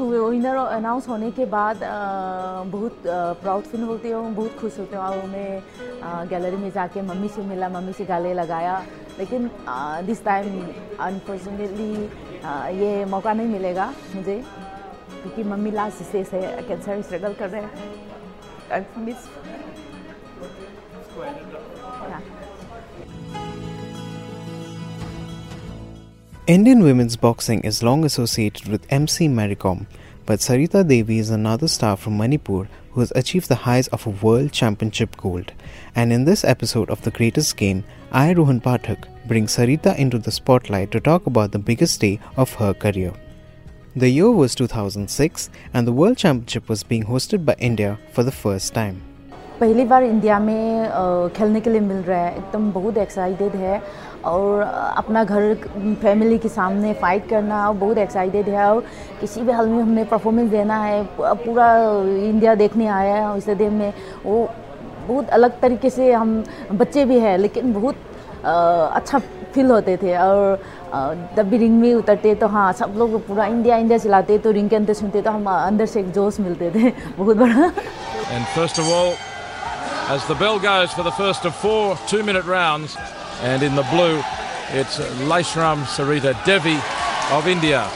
Winner announce होने के बाद बहुत प्राउड फील होती हूँ बहुत खुश होती हूँ। और मैं गैलरी में जाके मम्मी से मिला मम्मी से गाले लगाया। लेकिन दिस टाइम अनफॉर्चुनेटली ये मौका नहीं मिलेगा मुझे क्योंकि मम्मी लास्ट स्टेज है कैंसर स्ट्रगल कर रहे हैं। Indian women's boxing is long associated with MC Maricom, but Sarita Devi is another star from Manipur who has achieved the highs of a world championship gold. And in this episode of The Greatest Game, I, Rohan Pathak, bring Sarita into the spotlight to talk about the biggest day of her career. The year was 2006 and the World Championship was being hosted by India for the first time. पहली बार India में खेलने के लिए मिल रहा है। एकदम बहुत excited है और अपना घर फैमिली के सामने फाइट करना और बहुत एक्साइटेड है और किसी भी हाल में हमने परफॉर्मेंस देना है। पूरा इंडिया देखने आया है इस स्टेडियम में वो बहुत अलग तरीके से हम बच्चे भी हैं लेकिन बहुत अच्छा फील होते थे और जब भी रिंग में उतरते तो हाँ सब लोग पूरा इंडिया इंडिया चलाते तो रिंग के अंदर सुनते तो हम अंदर से एक जोश मिलते थे। बहुत बड़ा। And first of all, as the bell goes for the first of four two-minute rounds, and in the blue, it's Laishram Sarita Devi of India.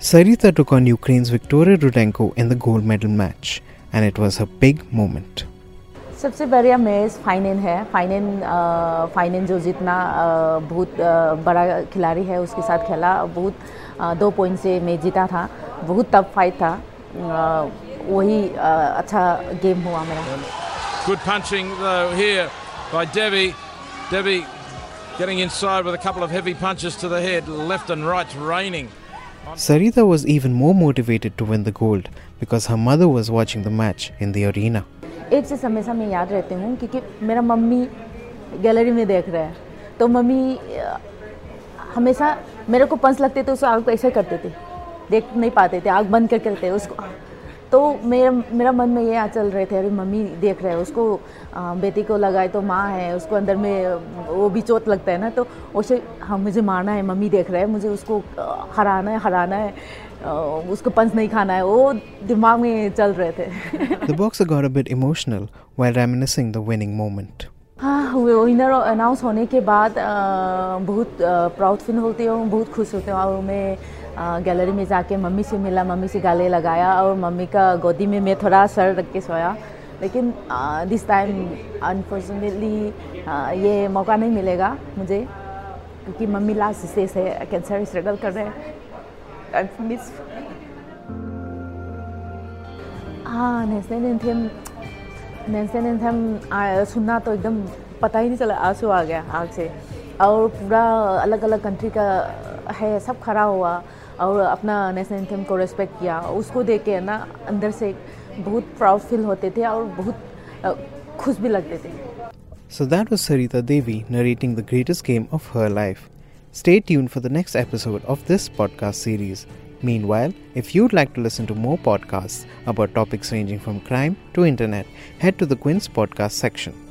Sarita took on Ukraine's Victoria Rudenko in the gold medal match, and it was a big moment. सबसे बढ़िया match final है final final जो जितना बहुत बड़ा खिलाड़ी है उसके साथ खेला बहुत दो पॉइंट से मैच जीता था बहुत टफ फाइट था वही अच्छा गेम हुआ मेरा Good punching though here by Devi. Devi getting inside with a couple of heavy punches to the head, left and right, raining. Sarita was even more motivated to win the gold because her mother was watching the match in the arena. एक चीज़ हमेशा मैं याद रहती हूँ क्योंकि मेरा mummy gallery में देख रहा है तो मम्मी हमेशा मेरे को पंच लगते थे उसको आग को ऐसे करते थे देख नहीं पाते थे आग बंद कर करते उसको तो मेरा मेरा मन में ये आ चल रहे थे अरे मम्मी देख रहे हैं उसको बेटी को लगाए तो माँ है उसको अंदर में वो भी चोट लगता है ना तो उसे हाँ मुझे मारना है मम्मी देख रहे हैं मुझे उसको हराना है हराना है उसको पंच नहीं खाना है वो दिमाग में चल रहे थे The boxer got a bit emotional while reminiscing the winning moment. हाँ विनर अनाउंस होने के बाद बहुत प्राउड फील होती हूँ बहुत खुश होती हूँ और मैं गैलरी में जाके मम्मी से मिला, मम्मी से गाले लगाया और मम्मी का गोदी में मैं थोड़ा सर रख के सोया। लेकिन दिस टाइम अनफॉर्चुनेटली ये मौका नहीं मिलेगा मुझे, क्योंकि मम्मी लास्ट स्टेज है कैंसर स्ट्रगल कर रहे हैं। हाँ नेशनल एंथम नेशनल एंथम सुनना तो एकदम पता ही नहीं चला, आँसू आ गया आग से। और पूरा अलग अलग कंट्री का है, सब खड़ा हुआ। और अपना नेशनल एंथम को रेस्पेक्ट किया उसको देख के ना अंदर से बहुत प्राउड फील होते थे और बहुत खुश भी लगते थे So that was Sarita Devi narrating the greatest game of her life. Stay tuned for the next episode of this podcast series. Meanwhile, if you'd like to listen to more podcasts about topics ranging from crime to internet, head to the Quince podcast section.